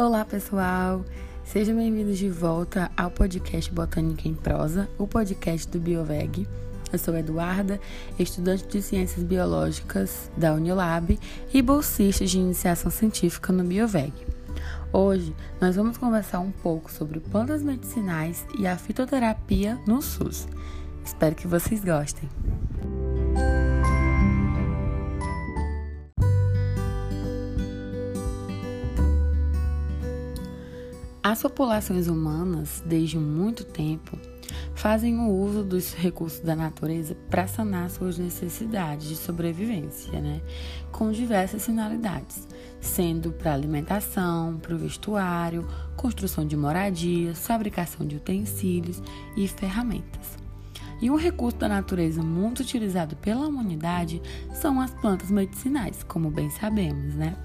Olá, pessoal! Sejam bem-vindos de volta ao podcast Botânica em Prosa, o podcast do Bioveg. Eu sou Eduarda, estudante de Ciências Biológicas da Unilab e bolsista de iniciação científica no Bioveg. Hoje nós vamos conversar um pouco sobre plantas medicinais e a fitoterapia no SUS. Espero que vocês gostem. As populações humanas, desde muito tempo, fazem o uso dos recursos da natureza para sanar suas necessidades de sobrevivência, né? com diversas finalidades, sendo para alimentação, para o vestuário, construção de moradias, fabricação de utensílios e ferramentas. E um recurso da natureza muito utilizado pela humanidade são as plantas medicinais, como bem sabemos, né?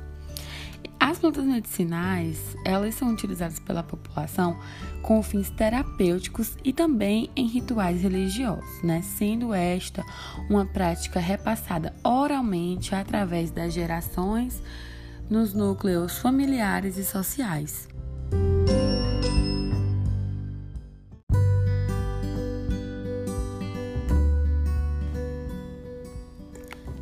As plantas medicinais, elas são utilizadas pela população com fins terapêuticos e também em rituais religiosos, né? Sendo esta uma prática repassada oralmente através das gerações nos núcleos familiares e sociais.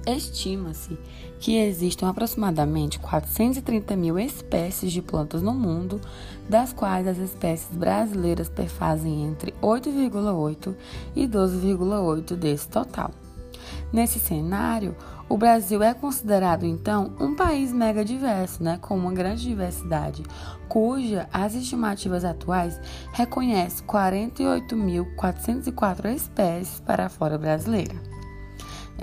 Estima-se que existam aproximadamente 430 mil espécies de plantas no mundo, das quais as espécies brasileiras perfazem entre 8,8 e 12,8 desse total. Nesse cenário, o Brasil é considerado então um país mega diverso, né, com uma grande diversidade, cuja as estimativas atuais reconhecem 48.404 espécies para fora brasileira.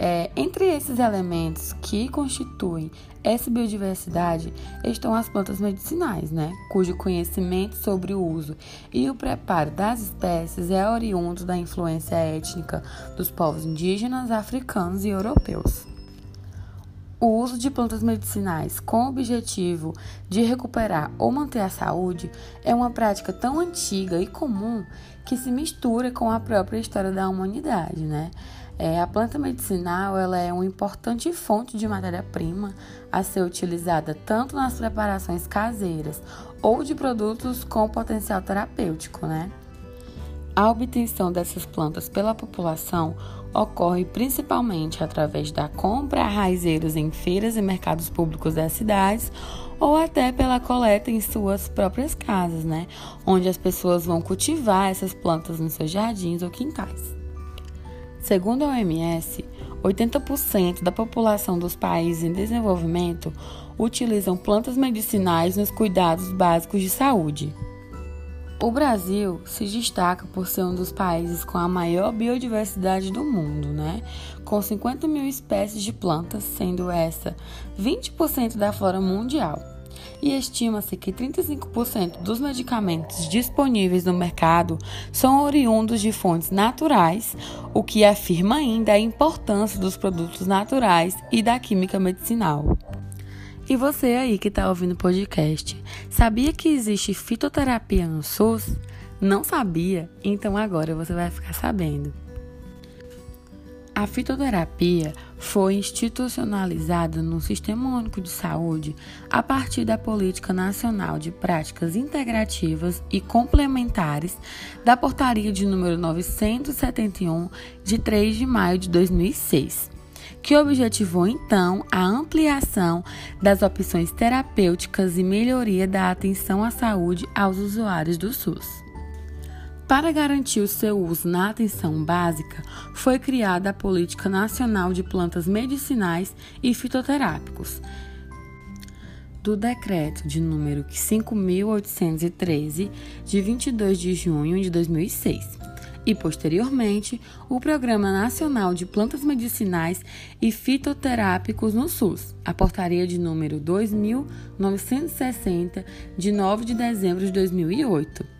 É, entre esses elementos que constituem essa biodiversidade estão as plantas medicinais, né? cujo conhecimento sobre o uso e o preparo das espécies é oriundo da influência étnica dos povos indígenas, africanos e europeus. O uso de plantas medicinais com o objetivo de recuperar ou manter a saúde é uma prática tão antiga e comum que se mistura com a própria história da humanidade, né? É, a planta medicinal ela é uma importante fonte de matéria-prima a ser utilizada tanto nas preparações caseiras ou de produtos com potencial terapêutico, né? A obtenção dessas plantas pela população ocorre principalmente através da compra a raizeiros em feiras e mercados públicos das cidades ou até pela coleta em suas próprias casas, né? Onde as pessoas vão cultivar essas plantas nos seus jardins ou quintais. Segundo a OMS, 80% da população dos países em desenvolvimento utilizam plantas medicinais nos cuidados básicos de saúde. O Brasil se destaca por ser um dos países com a maior biodiversidade do mundo, né? Com 50 mil espécies de plantas, sendo essa 20% da flora mundial e estima-se que 35% dos medicamentos disponíveis no mercado são oriundos de fontes naturais, o que afirma ainda a importância dos produtos naturais e da química medicinal. E você aí que está ouvindo o podcast, sabia que existe fitoterapia no SUS? Não sabia? Então agora você vai ficar sabendo. A fitoterapia foi institucionalizada no Sistema Único de Saúde a partir da Política Nacional de Práticas Integrativas e Complementares da Portaria de número 971 de 3 de maio de 2006 que objetivou então a ampliação das opções terapêuticas e melhoria da atenção à saúde aos usuários do SUS. Para garantir o seu uso na atenção básica, foi criada a Política Nacional de Plantas Medicinais e Fitoterápicos, do decreto de número 5813 de 22 de junho de 2006 e posteriormente o Programa Nacional de Plantas Medicinais e Fitoterápicos no SUS, a portaria de número 2960 de 9 de dezembro de 2008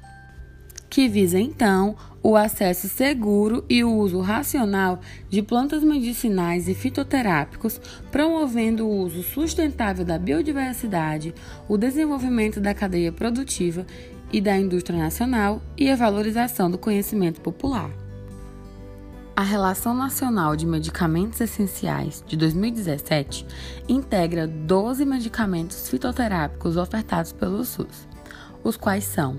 que visa então o acesso seguro e o uso racional de plantas medicinais e fitoterápicos, promovendo o uso sustentável da biodiversidade, o desenvolvimento da cadeia produtiva e da indústria nacional e a valorização do conhecimento popular. A Relação Nacional de Medicamentos Essenciais de 2017 integra 12 medicamentos fitoterápicos ofertados pelo SUS, os quais são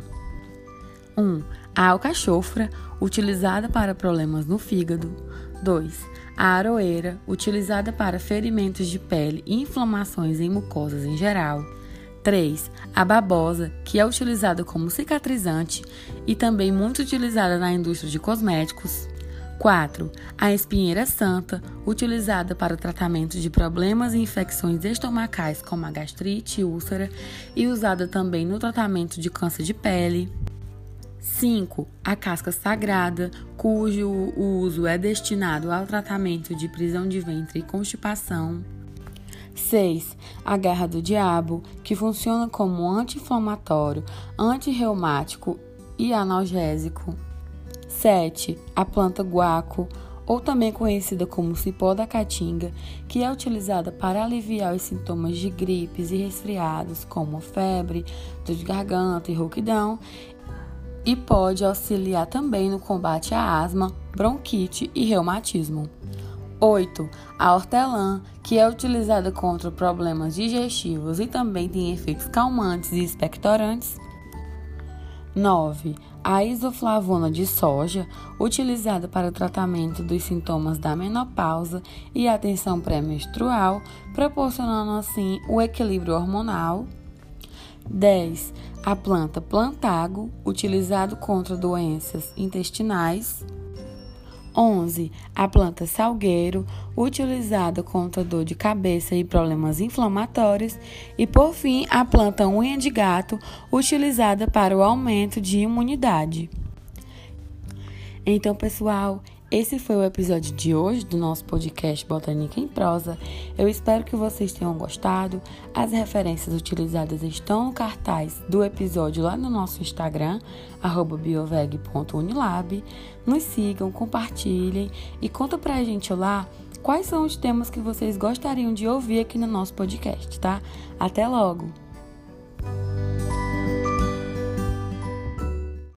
1. Um, a alcachofra, utilizada para problemas no fígado. 2. A aroeira, utilizada para ferimentos de pele e inflamações em mucosas em geral. 3. A babosa, que é utilizada como cicatrizante e também muito utilizada na indústria de cosméticos. 4. A espinheira santa, utilizada para o tratamento de problemas e infecções estomacais como a gastrite e úlcera e usada também no tratamento de câncer de pele. 5. A casca sagrada, cujo uso é destinado ao tratamento de prisão de ventre e constipação. 6. A garra do diabo, que funciona como anti-inflamatório, antirreumático e analgésico. 7. A planta guaco, ou também conhecida como cipó da caatinga, que é utilizada para aliviar os sintomas de gripes e resfriados, como febre, dor de garganta e rouquidão, e pode auxiliar também no combate à asma, bronquite e reumatismo. 8. A hortelã, que é utilizada contra problemas digestivos e também tem efeitos calmantes e expectorantes. 9. A isoflavona de soja, utilizada para o tratamento dos sintomas da menopausa e atenção pré-menstrual, proporcionando assim o equilíbrio hormonal. 10. A planta plantago, utilizado contra doenças intestinais. 11. A planta salgueiro, utilizada contra dor de cabeça e problemas inflamatórios. E por fim, a planta unha de gato, utilizada para o aumento de imunidade. Então, pessoal, esse foi o episódio de hoje do nosso podcast Botânica em Prosa. Eu espero que vocês tenham gostado. As referências utilizadas estão no cartaz do episódio lá no nosso Instagram, bioveg.unilab. Nos sigam, compartilhem e conta pra gente lá quais são os temas que vocês gostariam de ouvir aqui no nosso podcast, tá? Até logo!